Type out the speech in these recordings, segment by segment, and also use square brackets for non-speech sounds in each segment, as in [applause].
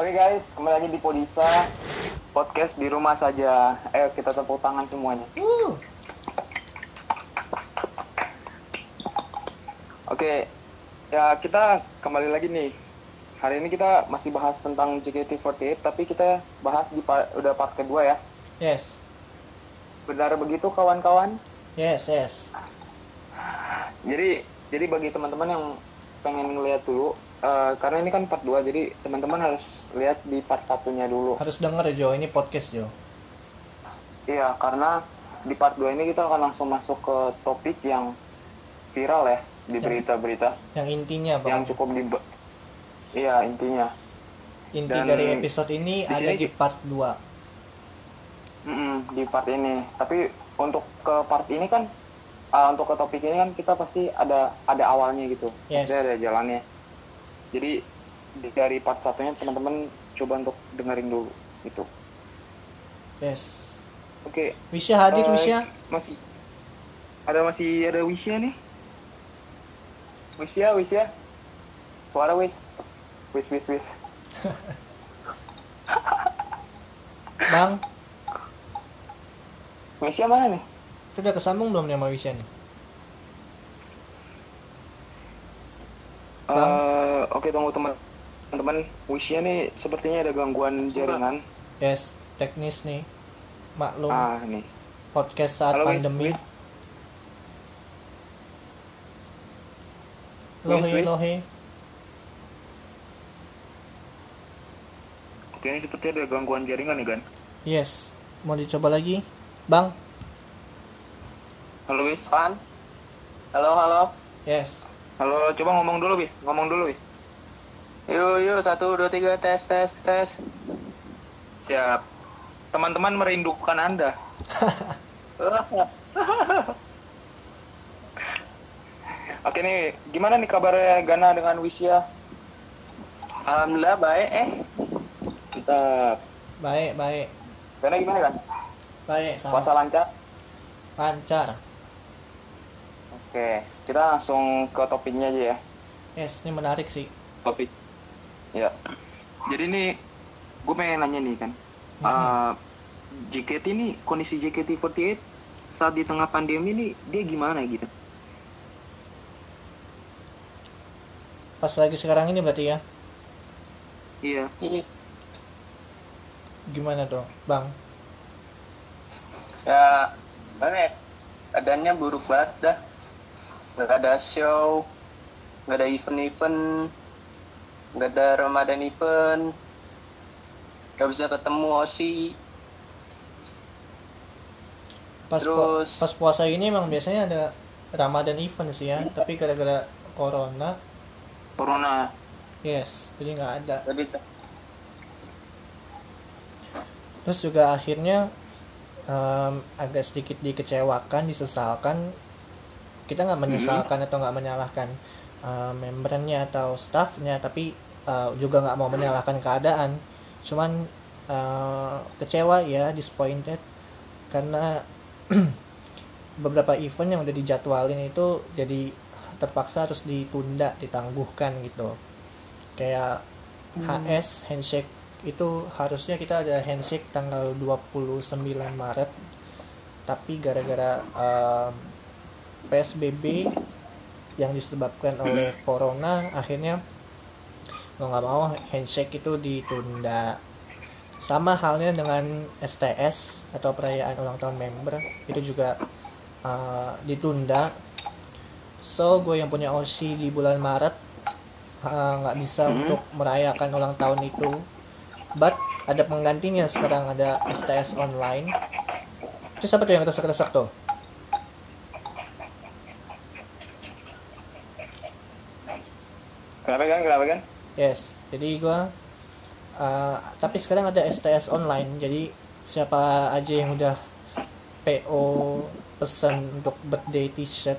Oke guys, kembali lagi di Podisa podcast di rumah saja. Ayo kita tepuk tangan semuanya. Uh, Oke, ya kita kembali lagi nih. Hari ini kita masih bahas tentang JKT48, tapi kita bahas di pa- udah part kedua ya. yes, Benar begitu kawan-kawan? yes, yes. Jadi jadi bagi teman-teman yang pengen ngeliat dulu, eh, karena ini kan part 2, jadi teman-teman harus lihat di part satunya dulu. Harus denger ya, Jo. Ini podcast, Jo. Iya, karena di part 2 ini kita akan langsung masuk ke topik yang viral ya di Yang- berita-berita Yang intinya, yang Bang. cukup di Iya, intinya. Inti dan dari episode ini di ada di part 2. Mm-mm, di part ini. Tapi untuk ke part ini kan ah, untuk ke topik ini kan kita pasti ada ada awalnya gitu. Yes. Ada jalannya. Jadi di- dari part satunya teman-teman coba untuk dengerin dulu gitu. Yes. Oke. Wisya hadir, eh, Wisya. Masih ada masih ada Wisya nih. Wisya, Wisya. Suara Wis. Wis, Wis, Wis. [laughs] Bang, Wisya mana nih? itu udah kesambung belum nih sama Wisya nih? Bang. Eh, Oke, tunggu teman teman Wisya nih sepertinya ada gangguan jaringan. Yes, teknis nih. Maklum, Ah, nih. podcast saat Halo, pandemi. Wis. Lohe, Wis, Wis. lohe. Oke, ini seperti ada gangguan jaringan nih, kan? Yes. Mau dicoba lagi? Bang, Halo, Wis. Pan? Halo, halo. yes. Halo, coba ngomong dulu, Wis. Ngomong dulu, Wis. Yuk, yuk, satu, dua, tiga, tes, tes, tes. Siap. Teman-teman merindukan Anda. [laughs] Oke nih, gimana nih kabarnya Gana dengan Wisya? Alhamdulillah baik, eh. Kita Baik, baik. Gana gimana kan? Baik, sama Puasa lancar? lancar. Oke, kita langsung ke topiknya aja ya. Yes, ini menarik sih. Topik. Ya. Jadi nih, gue pengen nanya nih kan. Mhm. eh, JKT ini, kondisi JKT48 saat di tengah pandemi ini dia gimana gitu? Pas lagi sekarang ini berarti ya. Iya. Ini Gimana dong, Bang? ya, mana ya? Keadaannya buruk banget dah. Nggak ada show, nggak ada event-event, nggak ada Ramadan event, nggak bisa ketemu Osi. Pas pu- Terus- pas puasa ini emang biasanya ada Ramadan event sih ya, tapi gara-gara corona, Corona. yes, jadi nggak ada. Jadi Terus juga akhirnya em, agak sedikit dikecewakan, disesalkan. Kita nggak menyesalkan atau nggak menyalahkan em, membernya atau staffnya, tapi eh, juga nggak mau menyalahkan keadaan. Cuman eh, kecewa ya, disappointed karena [clears throat] beberapa event yang udah dijadwalin itu jadi terpaksa harus ditunda, ditangguhkan gitu. Kayak HS handshake itu harusnya kita ada handshake tanggal 29 Maret tapi gara-gara em, PSBB yang disebabkan oleh corona akhirnya mau nggak mau handshake itu ditunda. Sama halnya dengan STS atau perayaan ulang tahun member itu juga eh, ditunda. So gue yang punya OC di bulan Maret eh, nggak bisa untuk merayakan ulang tahun itu. But ada penggantinya sekarang ada STS online. Itu siapa tuh yang resek-resek tuh Kenapa kan? Kenapa kan? yes jadi gue uh, tapi sekarang ada STS online jadi siapa aja yang udah PO pesan untuk birthday t-shirt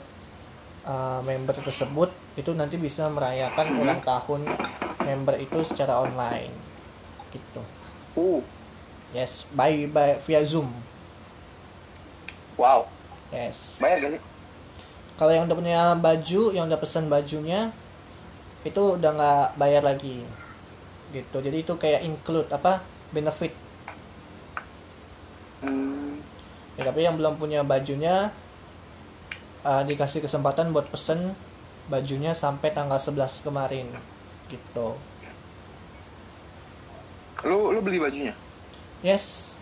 uh, member tersebut itu nanti bisa merayakan ulang tahun member itu secara online gitu Uh, yes by by via zoom wow. yes Bayar gak sih? kalau yang udah punya baju yang udah pesan bajunya itu udah nggak bayar lagi gitu jadi itu kayak include apa benefit Hmm. ya, tapi yang belum punya bajunya uh, dikasih kesempatan buat pesen bajunya sampai tanggal 11 kemarin gitu Lu lu beli bajunya? yes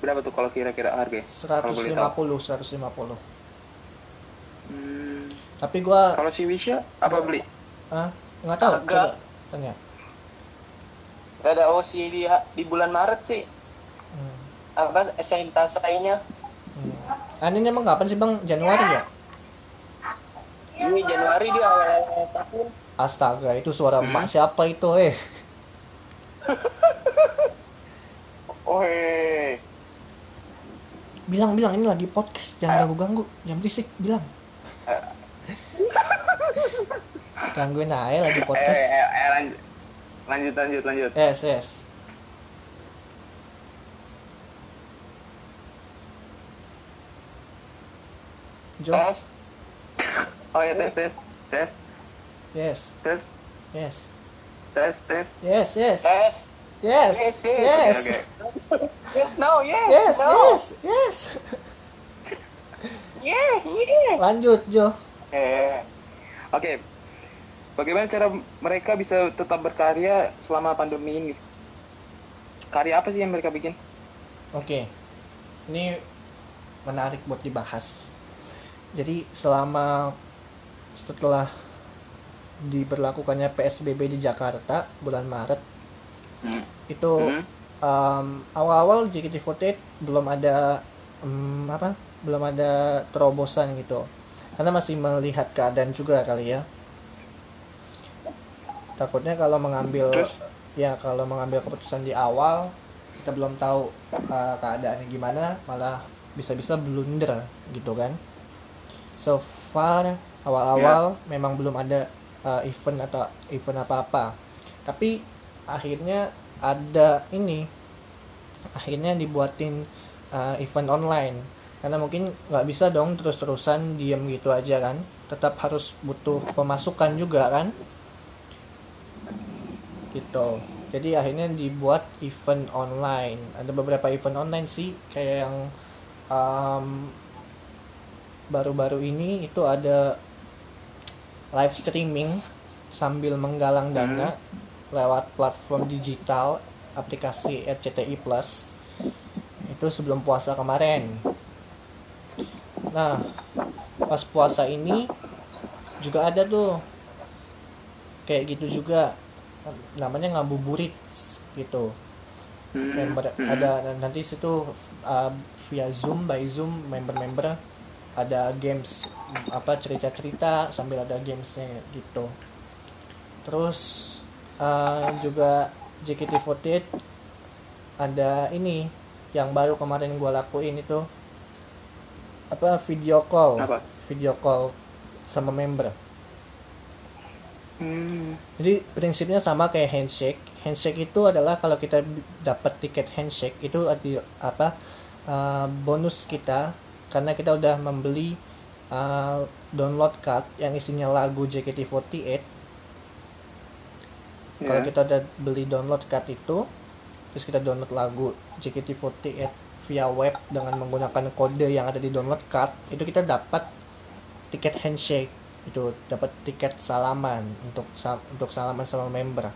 Berapa tuh kalau kira-kira harga? Kalau boleh tahu. 150 150 Hmm. Tapi gua Kalau si Wisha apa beli? ah nggak tahu coba tanya Gak ada OC di, di bulan Maret sih. hmm. Apa esentitas lainnya? Hmm. Anehnya emang kapan sih bang Januari ya Ini Januari dia awal tahun. Astaga itu suara emak siapa itu eh [laughs] Oh, hei. bilang bilang ini lagi podcast jangan ganggu ganggu jangan berisik bilang gangguin aja lagi Eh, podcast eh, eh, lanjut. Lanjut, lanjut, lanjut. yes yes Jo Tes. Oh ya tes, tes, tes, yes tes, yes tes, tes. yes yes Tes. yes Yes, yes. yes Yes, no, yes. yes no. yes yes [laughs] Yeah, yeah. lanjut Jo Eh, Oke. Bagaimana cara mereka bisa tetap berkarya selama pandemi ini? Karya apa sih yang mereka bikin? Oke, ini menarik buat dibahas. Jadi selama setelah diberlakukannya PSBB di Jakarta bulan Maret Hmm. itu Hmm. um, awal-awal JKT48 belum ada um, apa belum ada terobosan gitu karena masih melihat keadaan juga kali ya takutnya kalau mengambil Terus? ya kalau mengambil keputusan di awal kita belum tahu uh, keadaannya gimana malah bisa-bisa blunder gitu kan. So far awal-awal memang belum ada uh, event atau event apa-apa. Tapi akhirnya ada ini akhirnya dibuatin uh, event online. Karena mungkin nggak bisa dong terus-terusan diem gitu aja kan. Tetap harus butuh pemasukan juga kan gitu. Jadi akhirnya dibuat event online. Ada beberapa event online sih kayak yang um, baru-baru ini itu ada live streaming sambil menggalang dana lewat platform digital aplikasi RCTI Plus. Itu sebelum puasa kemarin. Nah pas puasa ini juga ada tuh. Kayak gitu juga namanya ngabuburit gitu Hmm. member ada nanti situ uh, via zoom by zoom member-member ada games apa cerita-cerita sambil ada gamesnya gitu terus uh, juga JKT48 ada ini yang baru kemarin gua lakuin itu apa video call Apa? video call sama member Hmm. jadi prinsipnya sama kayak handshake. Handshake itu adalah kalau kita dapat tiket handshake itu ada apa uh, bonus kita karena kita udah membeli uh, download card yang isinya lagu JKT48. Kalau Ya. kita udah beli download card itu, terus kita download lagu JKT48 via web dengan menggunakan kode yang ada di download card, itu kita dapat tiket handshake itu dapat tiket salaman untuk untuk salaman sama member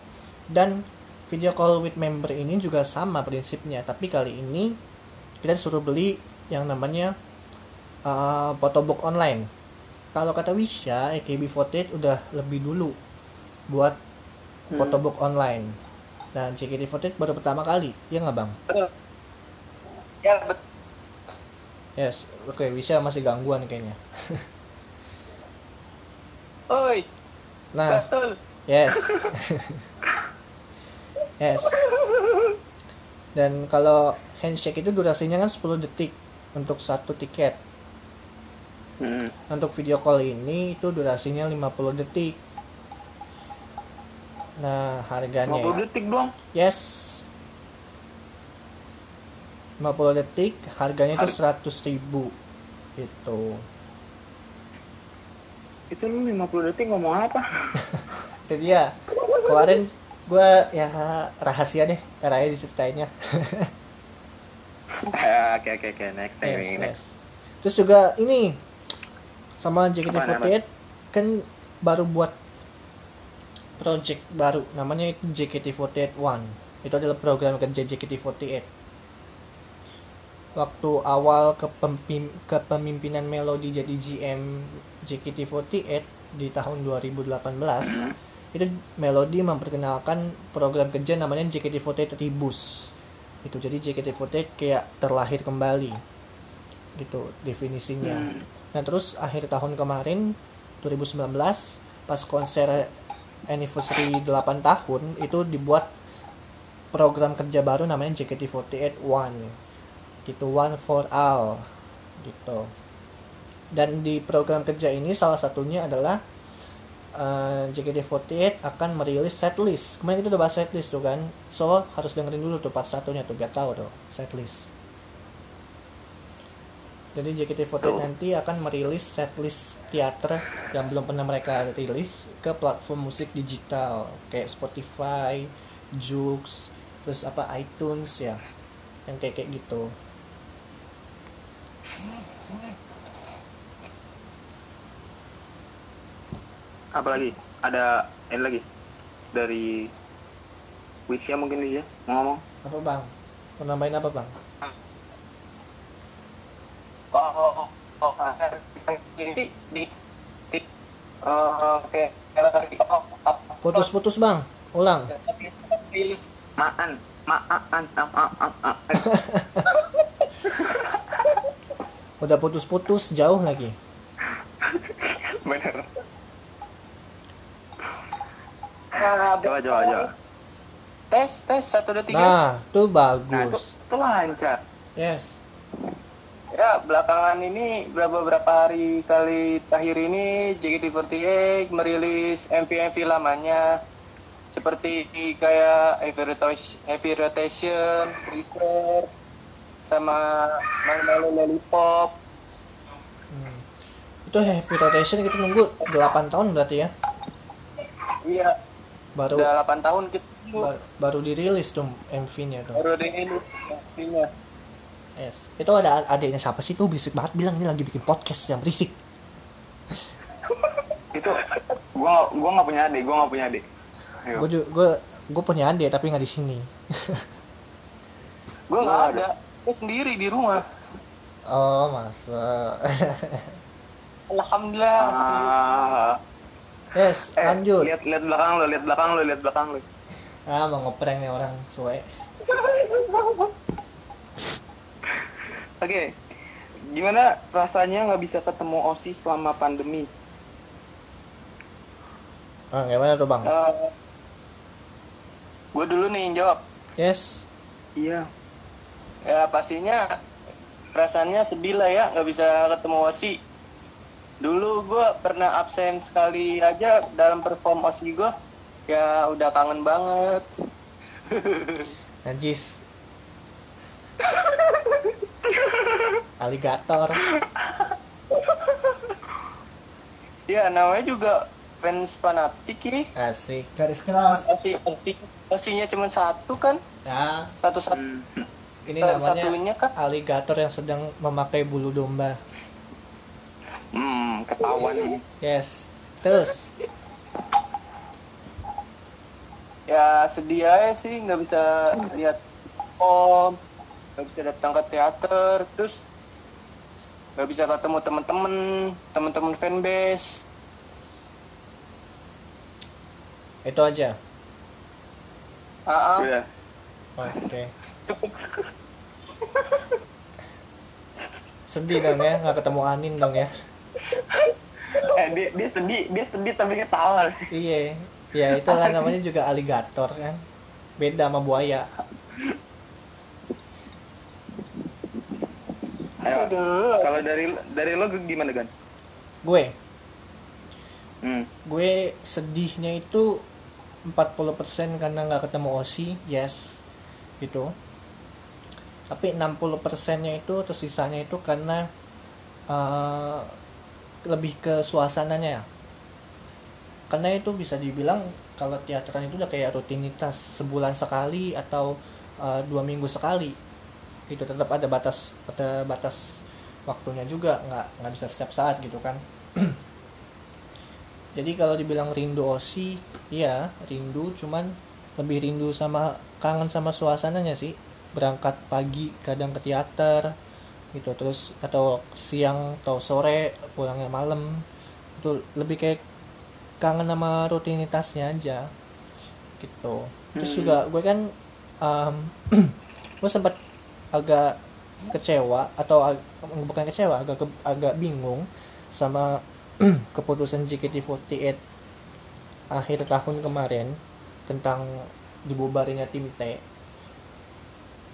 dan video call with member ini juga sama prinsipnya tapi kali ini kita disuruh beli yang namanya uh, photobook online kalau kata Wisha AKB48 udah lebih dulu buat Hmm. photobook online dan JKT48 baru pertama kali ya nggak bang. Ya, betul. yes oke Wisha masih gangguan kayaknya [laughs] Oi, nah betul. Yes. [laughs] yes. Dan kalau handshake itu durasinya kan 10 detik untuk satu tiket. Hmm. Untuk video call ini itu durasinya 50 detik. Nah, harganya 50 detik doang. yes. 50 detik, harganya itu 100.000 ribu Itu. Lu 50 detik ngomong apa? [laughs] itu dia kemarin gue ya rahasia deh Raya diceritainnya [laughs] Ah, Oke oke oke next yes, next. yes. terus juga ini sama JKT48 kan baru buat project baru namanya itu JKT48 One itu adalah program kerja JKT48 waktu awal kepemimpinan Melody jadi GM JKT48 di tahun 2018 itu Melody memperkenalkan program kerja namanya JKT48 Tribus itu jadi JKT48 kayak terlahir kembali. Gitu definisinya. Nah terus akhir tahun kemarin 2019 pas konser anniversary 8 tahun itu dibuat program kerja baru namanya JKT48 One gitu One for All gitu. Dan di program kerja ini salah satunya adalah eh, JKT48 akan merilis setlist. Kemarin itu udah bahas setlist tuh kan? So harus dengerin dulu tuh part satunya tuh biar tahu tuh setlist. Jadi JKT48 Oh. nanti akan merilis setlist teater yang belum pernah mereka rilis ke platform musik digital. Kayak Spotify, Joox, terus apa iTunes ya, yang kayak kayak gitu. Apa lagi? Ada ini lagi dari Wisya mungkin dia mau ngomong. Apa bang? Mau nambahin apa bang? oh oh oh ini di di oh, oke oh, oh, Putus-putus bang, ulang. maan, maan, maan, maan. [laughs] Udah putus-putus jauh lagi. [laughs] Bener. Ah, Coba coba coba. tes tes satu dua tiga Nah, tuh Nah itu, bagus. itu lancar. Yes. ya belakangan ini berapa berapa hari kali terakhir ini JKT48 merilis MV MV lamanya seperti kayak Heavy Rotation, Heavy Rotation, Freezer, sama Malu Malu Lollipop. Hmm. Itu heavy rotation kita nunggu 8 tahun berarti ya. Iya, Baru udah 8 tahun kita ba- baru dirilis tuh MV-nya tuh. baru ini MV-nya. Yes. Itu ada adiknya siapa sih tuh berisik banget bilang ini lagi bikin podcast yang berisik. [laughs] Itu gua gua nggak punya adik, gua nggak punya adik. Ayo. Gue gue gue punya adik tapi nggak di sini. [laughs] Gue nggak ada, gue sendiri di rumah. Oh masa. Alhamdulillah. Ah, yes eh, lanjut. lihat lihat belakang lo, lihat belakang lo, lihat belakang lo. Ah mau ngeprank nih orang suwe. Oke, gimana rasanya nggak bisa ketemu Osi selama pandemi? Ah gimana tuh bang? gue Eh, dulu nih yang jawab. Yes. Iya. Ya pastinya perasaannya sedih lah ya nggak bisa ketemu Osi. Dulu gue pernah absen sekali aja dalam perform Osi gue. Ya udah kangen banget. [laughs] Najis. Aligator. Ya namanya juga fans fanatik ya. Asik. Garis keras. Osi, Osi, Osinya cuma satu kan? Ah, Satu satu. Hmm. Ini Salah namanya satunya kan? aligator yang sedang memakai bulu domba. Hmm, ketahuan. Yes. Terus. Ya sedih aja sih nggak bisa lihat om, nggak bisa datang ke teater, terus nggak bisa ketemu teman-teman, teman-teman fanbase. Itu aja. Ah, ah. Udah. Oke. Sedih dong ya, nggak ketemu Anin dong ya. Eh dia dia sedih, dia sedih tapi ketawa. Iya. Ya itulah namanya juga aligator kan. Beda sama buaya. Ayo. Kalau dari dari lo gimana kan? Gue, Hmm. gue sedihnya itu 40% karena nggak ketemu Osi, yes. Gitu. Tapi 60% nya itu terus sisanya itu karena eh, lebih ke suasananya ya. karena itu bisa dibilang kalau teateran itu udah kayak rutinitas sebulan sekali atau uh, dua minggu sekali. Gitu tetap ada batas ada batas waktunya juga nggak nggak bisa setiap saat gitu kan. [clears throat] Jadi kalau dibilang rindu osi iya rindu cuman lebih rindu sama kangen sama suasananya sih berangkat pagi kadang ke teater gitu. Terus atau siang atau sore pulangnya malam. Itu lebih kayak kangen sama rutinitasnya aja gitu. Terus Hmm. juga gue kan um, [clears throat] gue sempat agak kecewa atau ag- bukan kecewa agak ke- agak bingung sama [clears throat] keputusan JKT48 akhir tahun kemarin tentang dibubarinnya tim T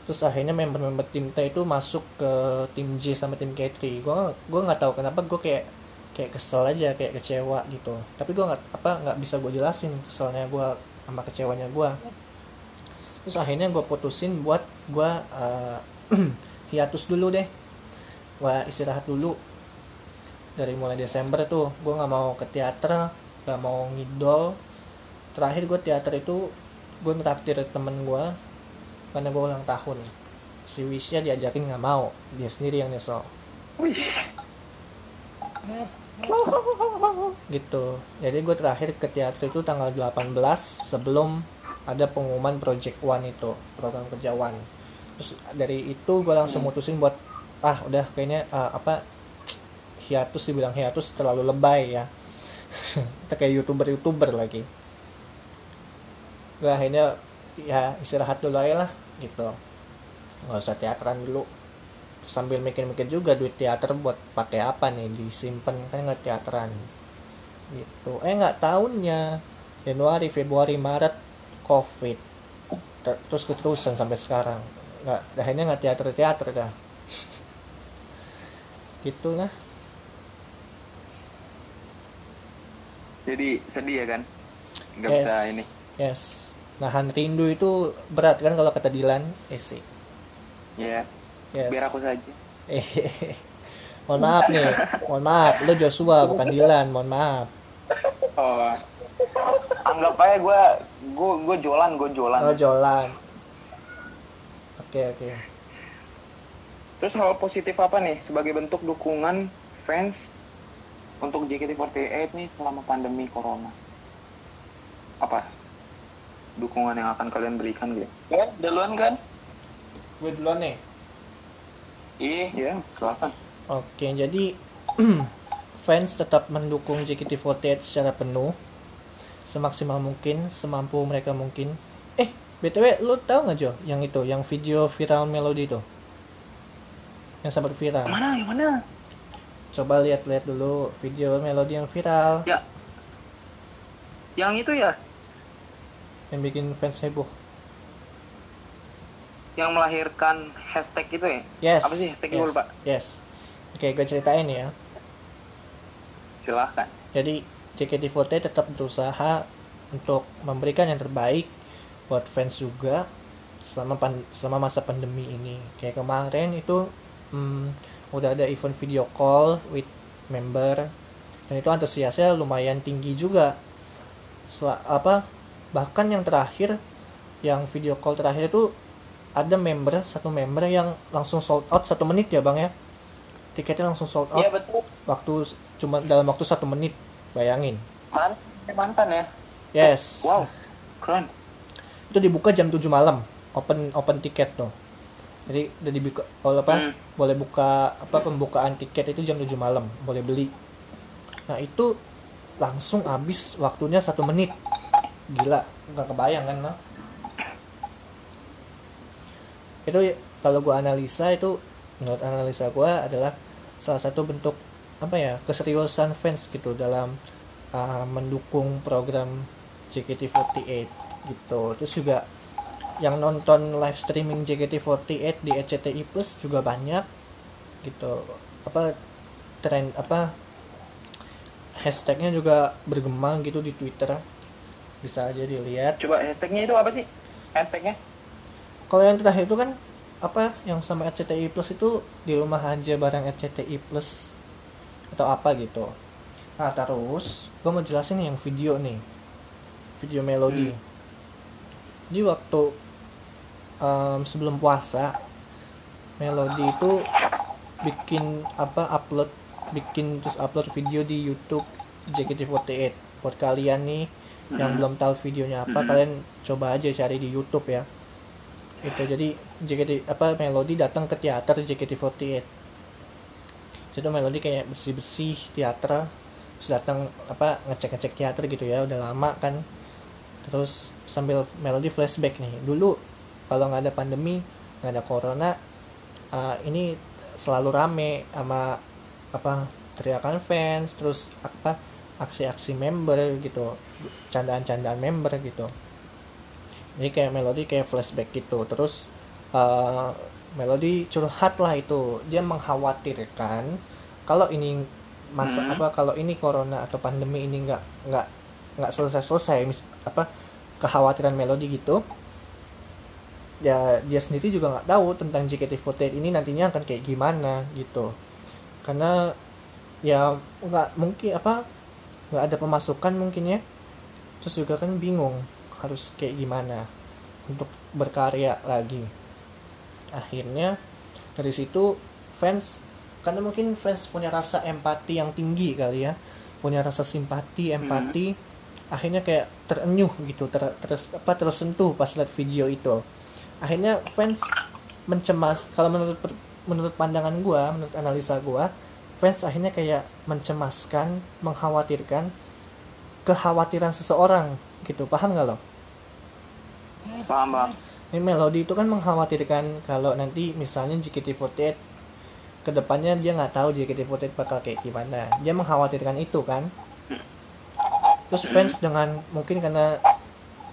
terus akhirnya member-member tim T itu masuk ke tim J sama tim K3 gue gue nggak tahu kenapa gue kayak kayak kesel aja kayak kecewa gitu. Tapi gue nggak apa nggak bisa gue jelasin keselnya gue sama kecewanya gue terus akhirnya gue putusin buat gue uh, [clears throat] hiatus dulu deh. Gue istirahat dulu. Dari mulai Desember tuh gue nggak mau ke teater nggak mau ngidol. Terakhir gue teater itu gue ngeraktir temen gue karena gue ulang tahun. Si Wisya diajakin nggak mau. Dia sendiri yang nyesel. Gitu. Jadi gue terakhir ke teater itu tanggal 18 sebelum ada pengumuman Project One itu program kerja One. Terus dari itu gue langsung mutusin buat ah udah kayaknya ah, apa hiatus dibilang hiatus terlalu lebay ya. [laughs] Kita kayak youtuber youtuber lagi. Gue akhirnya ya istirahat dulu aja lah gitu. Nggak usah teateran dulu. Sambil mikir-mikir juga duit teater buat pakai apa nih disimpan kan nggak teateran. Gitu. Eh nggak tahunnya. Januari Februari Maret COVID. Ter- terus keterusan sampai sekarang. Nggak akhirnya nggak teater teater dah. Gitulah. Jadi sedih ya kan? Nggak Yes. bisa ini. yes nahan rindu itu berat kan kalau kata Dilan? Esi Ya, yes. Biar aku saja. eh [laughs] mohon maaf nih. Mohon maaf. Lu Joshua bukan Dilan. Mohon maaf. Oh, anggap aja gue gue gue jualan gue jualan. oh Jolan oke oke. Terus hal positif apa nih? Sebagai bentuk dukungan fans untuk JKT48 nih selama pandemi corona? Apa? Dukungan yang akan kalian berikan gitu? Ya, duluan kan? gue duluan nih Iya. Ya, silakan. Oke, jadi [clears throat] fans tetap mendukung JKT48 secara penuh, semaksimal mungkin, semampu mereka mungkin. Eh, btw, lu tahu nggak Jo, yang itu, yang video viral melodi itu, yang sempat viral. Mana? Yang mana? Coba lihat-lihat dulu video melodi yang viral, Ya. Yang itu ya, yang bikin fans heboh. yang melahirkan hashtag itu ya? Yes. Apa sih hashtagnya yes, lupa? Yes. Oke, gue ceritain ya. Silahkan. Jadi JKT48 tetap berusaha untuk memberikan yang terbaik buat fans juga selama pan- selama masa pandemi ini. Kayak kemarin itu hmm, udah ada event video call with member dan itu antusiasnya lumayan tinggi juga. Sel- apa bahkan yang terakhir yang video call terakhir itu ada member satu member yang langsung sold out satu menit ya bang ya tiketnya langsung sold out Iya betul. waktu cuma dalam waktu satu menit bayangin Man, mantan ya. yes Wow, keren. itu dibuka jam 7 malam open open tiket tuh jadi udah dibuka boleh apa Hmm. boleh buka apa pembukaan tiket itu jam 7 malam boleh beli nah itu langsung habis waktunya satu menit gila nggak kebayang kan no? itu ya, kalau gua analisa itu menurut analisa gua adalah salah satu bentuk apa ya keseriusan fans gitu dalam uh, mendukung program JKT48 gitu. Terus juga yang nonton live streaming JKT48 di RCTI Plus juga banyak gitu. Apa tren apa hashtagnya juga bergema gitu di Twitter bisa aja dilihat Coba hashtagnya itu apa sih? Hashtagnya? kalau yang terakhir itu kan apa yang sama RCTI Plus itu di rumah aja bareng RCTI Plus atau apa gitu nah terus gue mau jelasin yang video nih video melodi Hmm. jadi waktu em, sebelum puasa melodi itu bikin apa upload bikin terus upload video di YouTube JKT48 buat kalian nih yang Hmm. belum tahu videonya apa Hmm. kalian coba aja cari di YouTube ya itu jadi JKT apa melodi datang ke teater JKT48 situ melodi kayak bersih bersih teater terus datang apa ngecek ngecek teater gitu ya udah lama kan terus sambil melodi flashback nih dulu kalau nggak ada pandemi nggak ada corona uh, ini selalu rame sama apa teriakan fans terus apa aksi-aksi member gitu candaan-candaan member gitu. Jadi kayak melodi kayak flashback gitu. Terus uh, melodi curhat lah itu. Dia mengkhawatirkan kalau ini masa Hmm. apa kalau ini corona atau pandemi ini nggak nggak nggak selesai selesai mis, apa kekhawatiran melodi gitu. Ya dia sendiri juga nggak tahu tentang JKT48 ini nantinya akan kayak gimana gitu. Karena ya nggak mungkin apa nggak ada pemasukan mungkin ya. Terus juga kan bingung harus kayak gimana untuk berkarya lagi. Akhirnya dari situ fans karena mungkin fans punya rasa empati yang tinggi kali ya. Punya rasa simpati empati akhirnya kayak terenyuh gitu ter, ter- apa tersentuh pas lihat video itu. Akhirnya fans mencemas kalau menurut menurut pandangan gua menurut analisa gua fans akhirnya kayak mencemaskan mengkhawatirkan kekhawatiran seseorang gitu. Paham nggak lo? Paham bang. Ini melodi itu kan mengkhawatirkan kalau nanti misalnya JKT48 ke depannya dia nggak tahu JKT48 bakal kayak gimana. Dia mengkhawatirkan itu kan? Terus fans dengan mungkin karena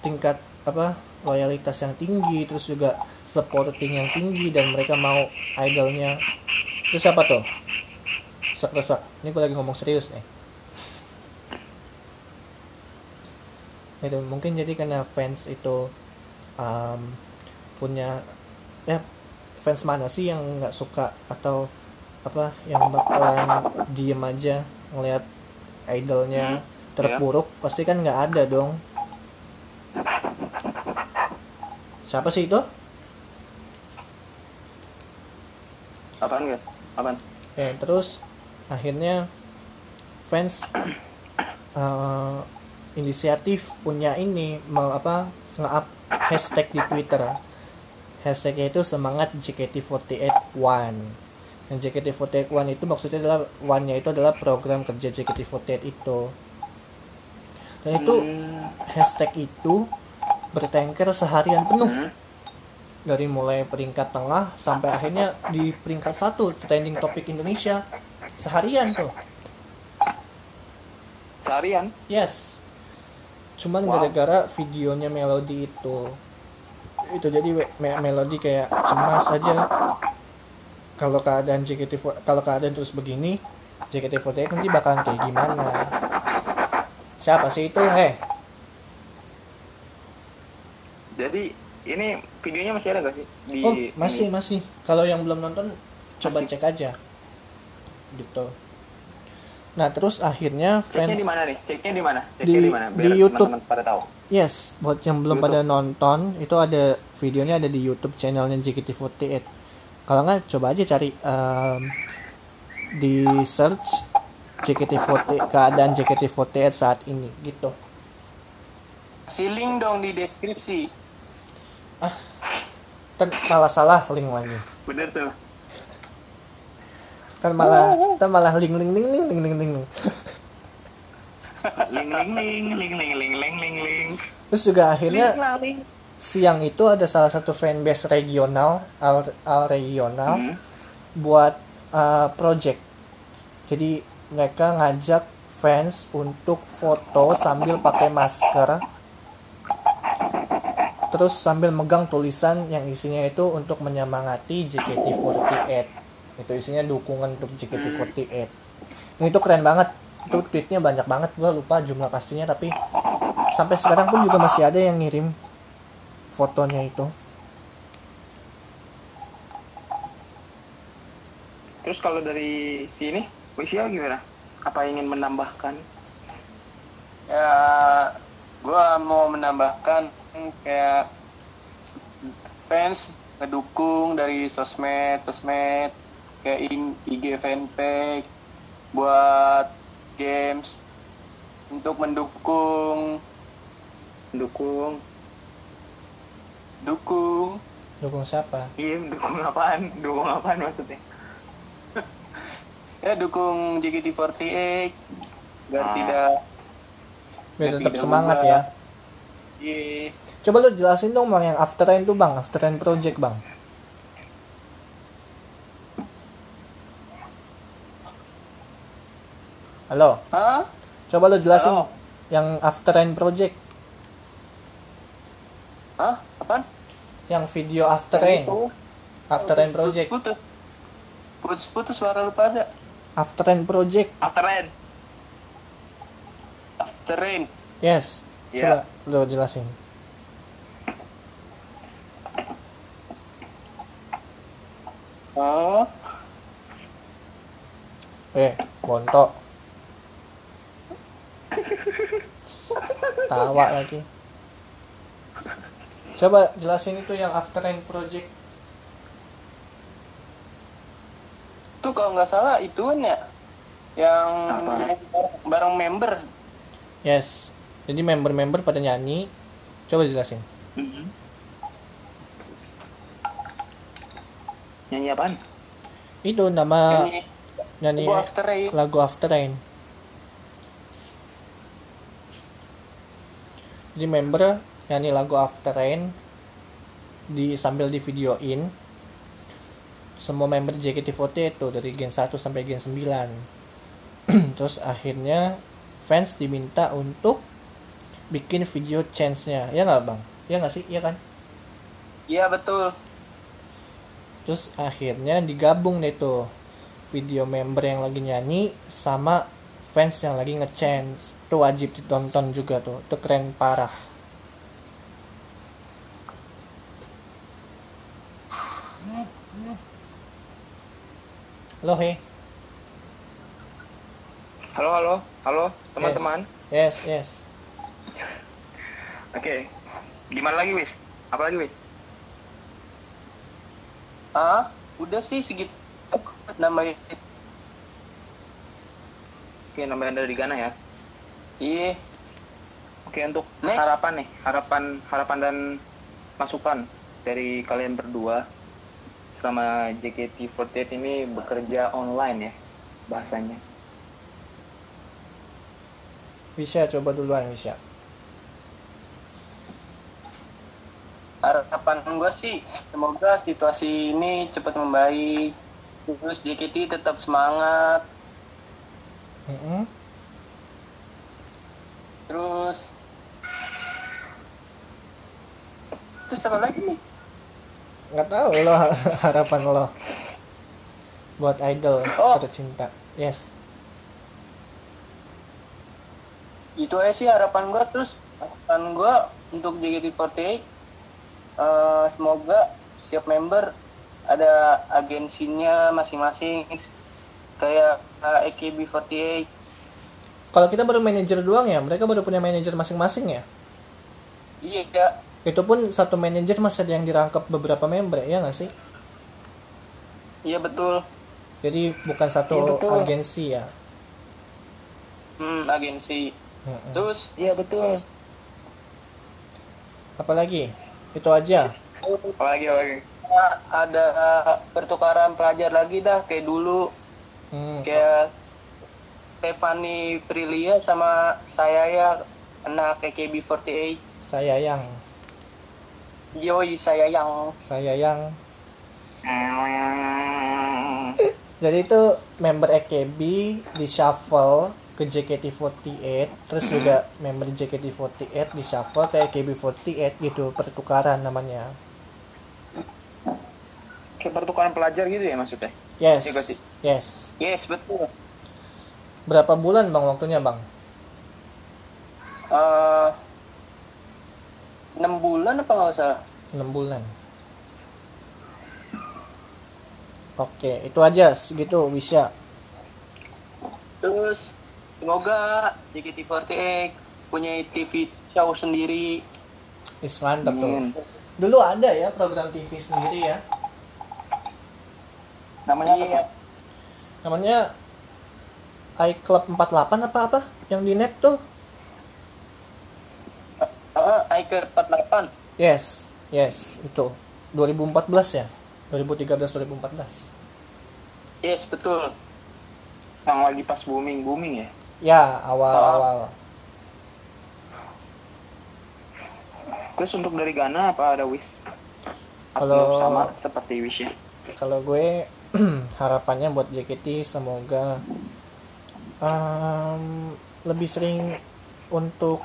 tingkat apa loyalitas yang tinggi terus juga supporting yang tinggi dan mereka mau idolnya. Terus siapa tuh resak resak ini gue lagi ngomong serius nih. Itu mungkin jadi karena fans itu um, punya ya fans mana sih yang nggak suka atau apa yang bakalan diem aja ngelihat idolnya terpuruk? pasti kan nggak ada dong. Siapa sih itu? Apaan guys apaan? Eh, terus akhirnya fans eh, inisiatif punya ini mau apa nge-up hashtag di Twitter. Hashtagnya itu semangat JKT48 One. Dan JKT48 One itu maksudnya adalah One-nya itu adalah program kerja JKT48 itu. Dan itu Hmm. hashtag itu bertengker seharian penuh Hmm. dari mulai peringkat tengah sampai akhirnya di peringkat satu trending topik Indonesia seharian tuh. Seharian? Yes. Cuman Wow. gara-gara videonya melodi itu itu jadi me- melodi kayak cemas aja. Kalau keadaan JKT kalau keadaan terus begini JKT48 nanti bakalan kayak gimana? Siapa sih itu heh jadi ini videonya masih ada gak sih? Di oh masih ini? masih kalau yang belum nonton coba cek aja gitu. Nah terus akhirnya fans di mana nih? Ceknya di mana? Di- ceknya di mana? Di YouTube. pada tahu. Yes buat yang belum YouTube. pada nonton itu ada videonya ada di YouTube channelnya JKT48 kalau nggak coba aja cari em, di search JKT48 keadaan JKT48 saat ini gitu. Si link dong di deskripsi. kan malah salah link lagi. Bener tuh kan malah kan malah link link link link link link link ling ling ling ling ling ling ling ling ling terus juga akhirnya Ling, ling. siang itu ada salah satu fanbase regional al, al regional Hmm. buat uh, project jadi mereka ngajak fans untuk foto sambil pakai masker terus sambil megang tulisan yang isinya itu untuk menyemangati JKT48 itu isinya dukungan untuk JKT48 Dan itu keren banget. Itu tweetnya banyak banget. Gua lupa jumlah pastinya tapi sampai sekarang pun juga masih ada yang ngirim fotonya itu. Terus kalau dari sini Wisia gimana? Apa ingin menambahkan? Ya gua mau menambahkan kayak fans ngedukung dari sosmed sosmed kayak in- IG fanpage buat games untuk mendukung. Dukung dukung. Dukung siapa? Iya dukung apaan? Dukung apaan maksudnya? [laughs] Ya dukung JKT48 biar Ah. tidak biar Ya, tetap tidak semangat ubah. ya. Iya. Coba lu jelasin dong bang yang after rain tuh bang. After rain project bang halo Hah? coba lu jelasin Halo. yang after rain project Hah? Apaan? yang video after rain after rain project Putus-putus. Putus-putus suara lu pada. after rain project after rain After rain. yes Iya. coba lu jelasin Oh, eh bontok tawa lagi. Coba jelasin itu yang after rain project. Tuh kalau nggak salah itu kan ya. Yang Apa? bareng member. yes. Jadi member-member pada nyanyi. Coba jelasin. Nyanyi apaan? Itu nama Nyanyi nyanyi lagu after rain. lagu after rain jadi member nyanyi lagu after rain di sambil di videoin semua member JKT48 itu dari gen 1 sampai gen 9 [clears throat] terus akhirnya fans diminta untuk bikin video chance-nya. Ya nggak bang? Ya nggak sih? Iya kan? Iya betul. terus akhirnya digabung deh tuh video member yang lagi nyanyi sama fans yang lagi nge-chance. Itu wajib ditonton juga tuh. Itu keren parah. Halo he. Halo halo. Halo teman-teman. Yes yes. Oke. Gimana lagi wis? Apa lagi wis? Ah, udah sih segitu. Namanya. Oke namanya dari Ghana ya Iya. oke untuk Next. harapan nih harapan harapan dan masukan dari kalian berdua selama JKT48 ini bekerja online ya bahasanya bisa coba duluan bisa Harapan gue sih semoga situasi ini cepat membaik. Terus JKT tetap semangat. Mm-mm. Terus Terus apa lagi nih? nggak tahu lo [laughs] harapan lo buat idol Oh. tercinta yes itu aja sih harapan gua terus harapan gua untuk JKT48 eh, semoga setiap member ada agensinya masing-masing kayak eh, AKB48 kalau kita baru manajer doang ya mereka baru punya manajer masing-masing ya? Iya ya itu pun satu manajer masih ada yang dirangkap beberapa member ya nggak sih? Iya betul. Jadi bukan satu Iya, betul. agensi ya? Hmm, agensi. Mm-mm. terus? Iya betul. Apalagi? Itu aja. Apalagi apalagi. Eh, ada pertukaran pelajar lagi dah kayak dulu Hmm, kayak Stefani Prilia sama saya ya anak AKB48 saya yang. Yoi saya yang. Saya yang. [laughs] Jadi itu member AKB di shuffle ke JKT48 terus juga member JKT48 di shuffle ke AKB48 gitu pertukaran namanya kayak pertukaran pelajar gitu ya maksudnya? Yes Goti. yes. Yes betul. Berapa bulan bang waktunya bang? Eh, enam bulan apa nggak usah 6 bulan. Oke itu aja segitu bisa terus semoga JKT48 punya TV show sendiri. Is mantap tuh. Dulu ada ya program TV sendiri ya namanya apa Iya. namanya iClub 48 apa apa? Yang di net tuh? Ah, Iker 48 yes yes itu. 2014 ya? 2013 2014 yes betul. Yang lagi pas booming booming ya? Ya awal awal. Terus untuk dari Ghana apa ada wish? Kalau- sama seperti wish ya kalau gue [clears throat] harapannya buat JKT semoga em, lebih sering untuk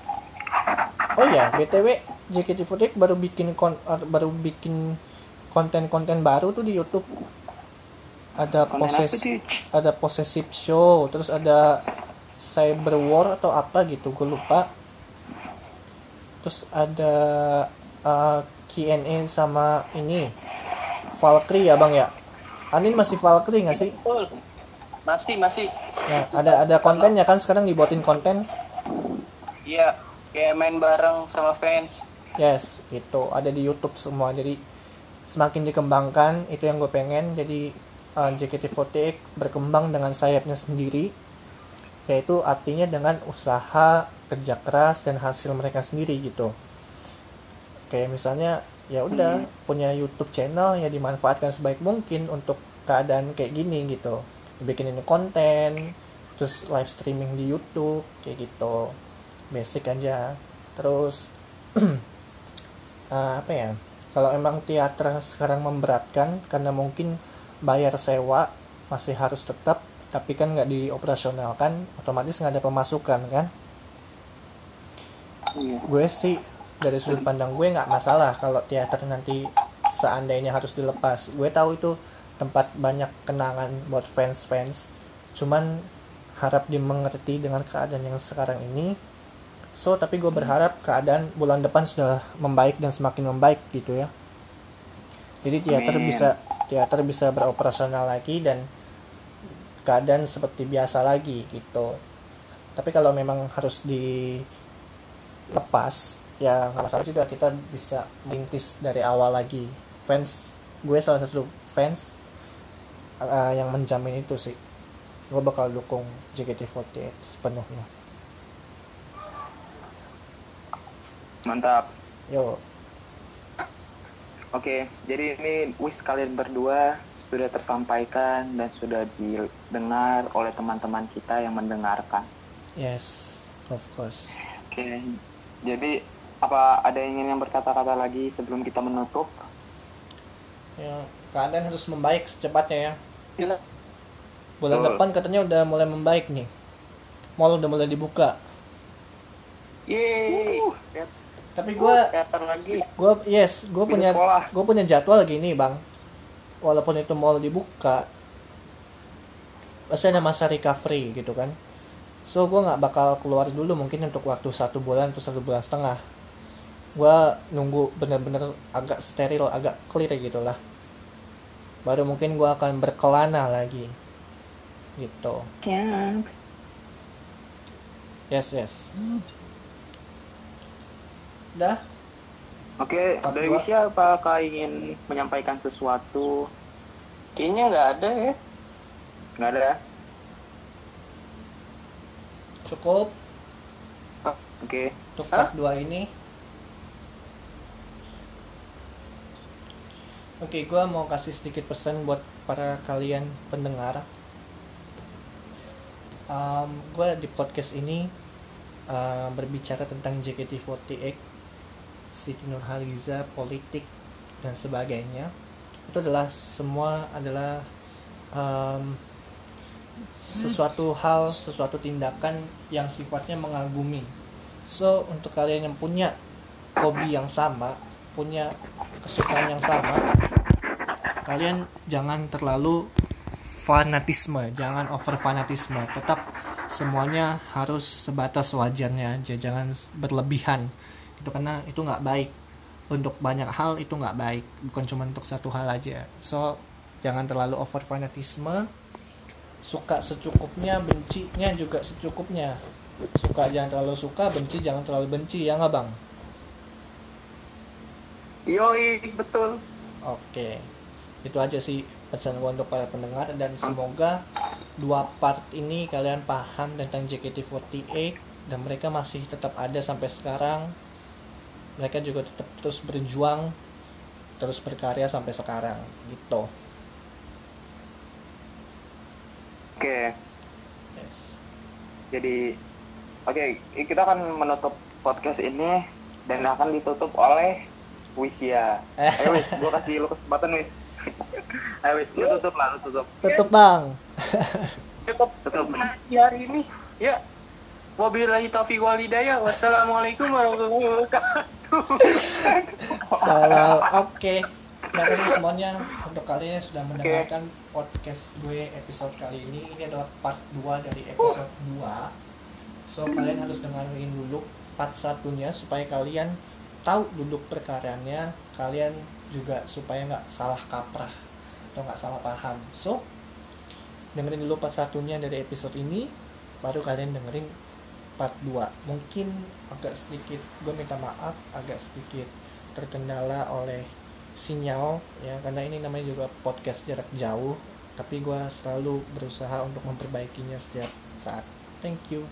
oh ya btw JKT48 baru bikin kon, eh, baru bikin konten-konten baru tuh di YouTube. Ada proses ada possessive show terus ada cyber war atau apa gitu gue lupa. Terus ada uh, Q&A sama ini Valkyrie ya bang ya Anin masih Valkyrie nggak sih? Betul. Masih masih. Nah ada ada kontennya kan sekarang dibuatin konten. Iya kayak main bareng sama fans. Yes gitu ada di YouTube semua. Jadi semakin dikembangkan itu yang gue pengen. Jadi uh, JKT48 berkembang dengan sayapnya sendiri. Yaitu artinya dengan usaha kerja keras dan hasil mereka sendiri gitu. Kayak misalnya ya udah punya YouTube channel ya dimanfaatkan sebaik mungkin untuk keadaan kayak gini gitu. Bikin ini konten terus live streaming di YouTube kayak gitu. Basic aja. Terus [clears throat] eh, apa ya? Kalau emang teater sekarang memberatkan karena mungkin bayar sewa masih harus tetap tapi kan nggak dioperasionalkan otomatis nggak ada pemasukan kan? Iya. Gue sih dari sudut pandang gue nggak masalah kalau teater nanti seandainya harus dilepas. Gue tahu itu tempat banyak kenangan buat fans-fans. Cuman harap dimengerti dengan keadaan yang sekarang ini. So tapi gue berharap keadaan bulan depan sudah membaik dan semakin membaik gitu ya. Jadi teater Amin. bisa teater bisa beroperasional lagi dan keadaan seperti biasa lagi gitu. Tapi kalau memang harus dilepas ya nggak masalah juga kita bisa rintis dari awal lagi. Fans gue salah satu fans uh, yang menjamin itu sih. Gue bakal dukung JKT48 sepenuhnya. Mantap. Yo. Oke, jadi ini wish kalian berdua sudah tersampaikan dan sudah didengar oleh teman-teman kita yang mendengarkan. yes of course. Oke, jadi apa ada yang ingin yang berkata-kata lagi sebelum kita menutup? ya keadaan harus membaik secepatnya ya. Gila. bulan Betul. depan katanya udah mulai membaik nih. Mall udah mulai dibuka. Yeay. tapi gue lagi. gue yes gue punya gue punya jadwal gini bang. Walaupun itu mall dibuka pasti ada masa recovery gitu kan. So gue nggak bakal keluar dulu mungkin untuk waktu satu bulan atau satu bulan setengah gue nunggu bener-bener agak steril agak clear gitu lah baru mungkin gue akan berkelana lagi gitu Ya. yes yes udah Oke, Part dari dua. Wisya apakah ingin menyampaikan sesuatu? kayaknya nggak ada ya Nggak ada ya? cukup Oke, untuk Hah? part 2 ini Oke, gua mau kasih sedikit pesan buat para kalian pendengar. Um, gue di podcast ini uh, berbicara tentang JKT48, Siti Nurhaliza, politik dan sebagainya. Itu adalah semua adalah um, sesuatu hal, sesuatu tindakan yang sifatnya mengagumi. So, untuk kalian yang punya hobi yang sama, punya kesukaan yang sama, kalian jangan terlalu fanatisme, jangan over fanatisme. Tetap semuanya harus sebatas wajarnya aja, jangan berlebihan. Itu karena itu nggak baik. Untuk banyak hal itu nggak baik, bukan cuma untuk satu hal aja. So, jangan terlalu over fanatisme. suka secukupnya bencinya juga secukupnya suka jangan terlalu suka benci jangan terlalu benci ya nggak bang Yoi, betul. Oke, itu aja sih pesan gue untuk para pendengar dan semoga dua part ini kalian paham tentang JKT48 dan mereka masih tetap ada sampai sekarang. Mereka juga tetap terus berjuang, terus berkarya sampai sekarang gitu. Oke, Yes. jadi oke kita akan menutup podcast ini dan akan ditutup oleh Wisya. Ayo Wis, gua kasih lu kesempatan Wis. [laughs] Ayo Wis, lu tutup lah, lu tutup. Tutup bang. Cukup Tutup. di hari ini. Ya. Wabillahi taufiq wal hidayah. Wassalamualaikum warahmatullahi wabarakatuh. [laughs] Salah. Oke. Terima kasih semuanya untuk kalian yang sudah mendengarkan podcast gue episode kali ini. Ini adalah part 2 dari episode 2. So kalian harus dengerin dulu part satunya supaya kalian tahu duduk perkaranya, kalian juga supaya nggak salah kaprah atau nggak salah paham. So dengerin dulu part satunya dari episode ini, baru kalian dengerin part 2 mungkin agak sedikit gue minta maaf agak sedikit terkendala oleh sinyal ya karena ini namanya juga podcast jarak jauh tapi gue selalu berusaha untuk memperbaikinya setiap saat. Thank you.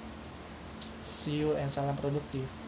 See you and salam produktif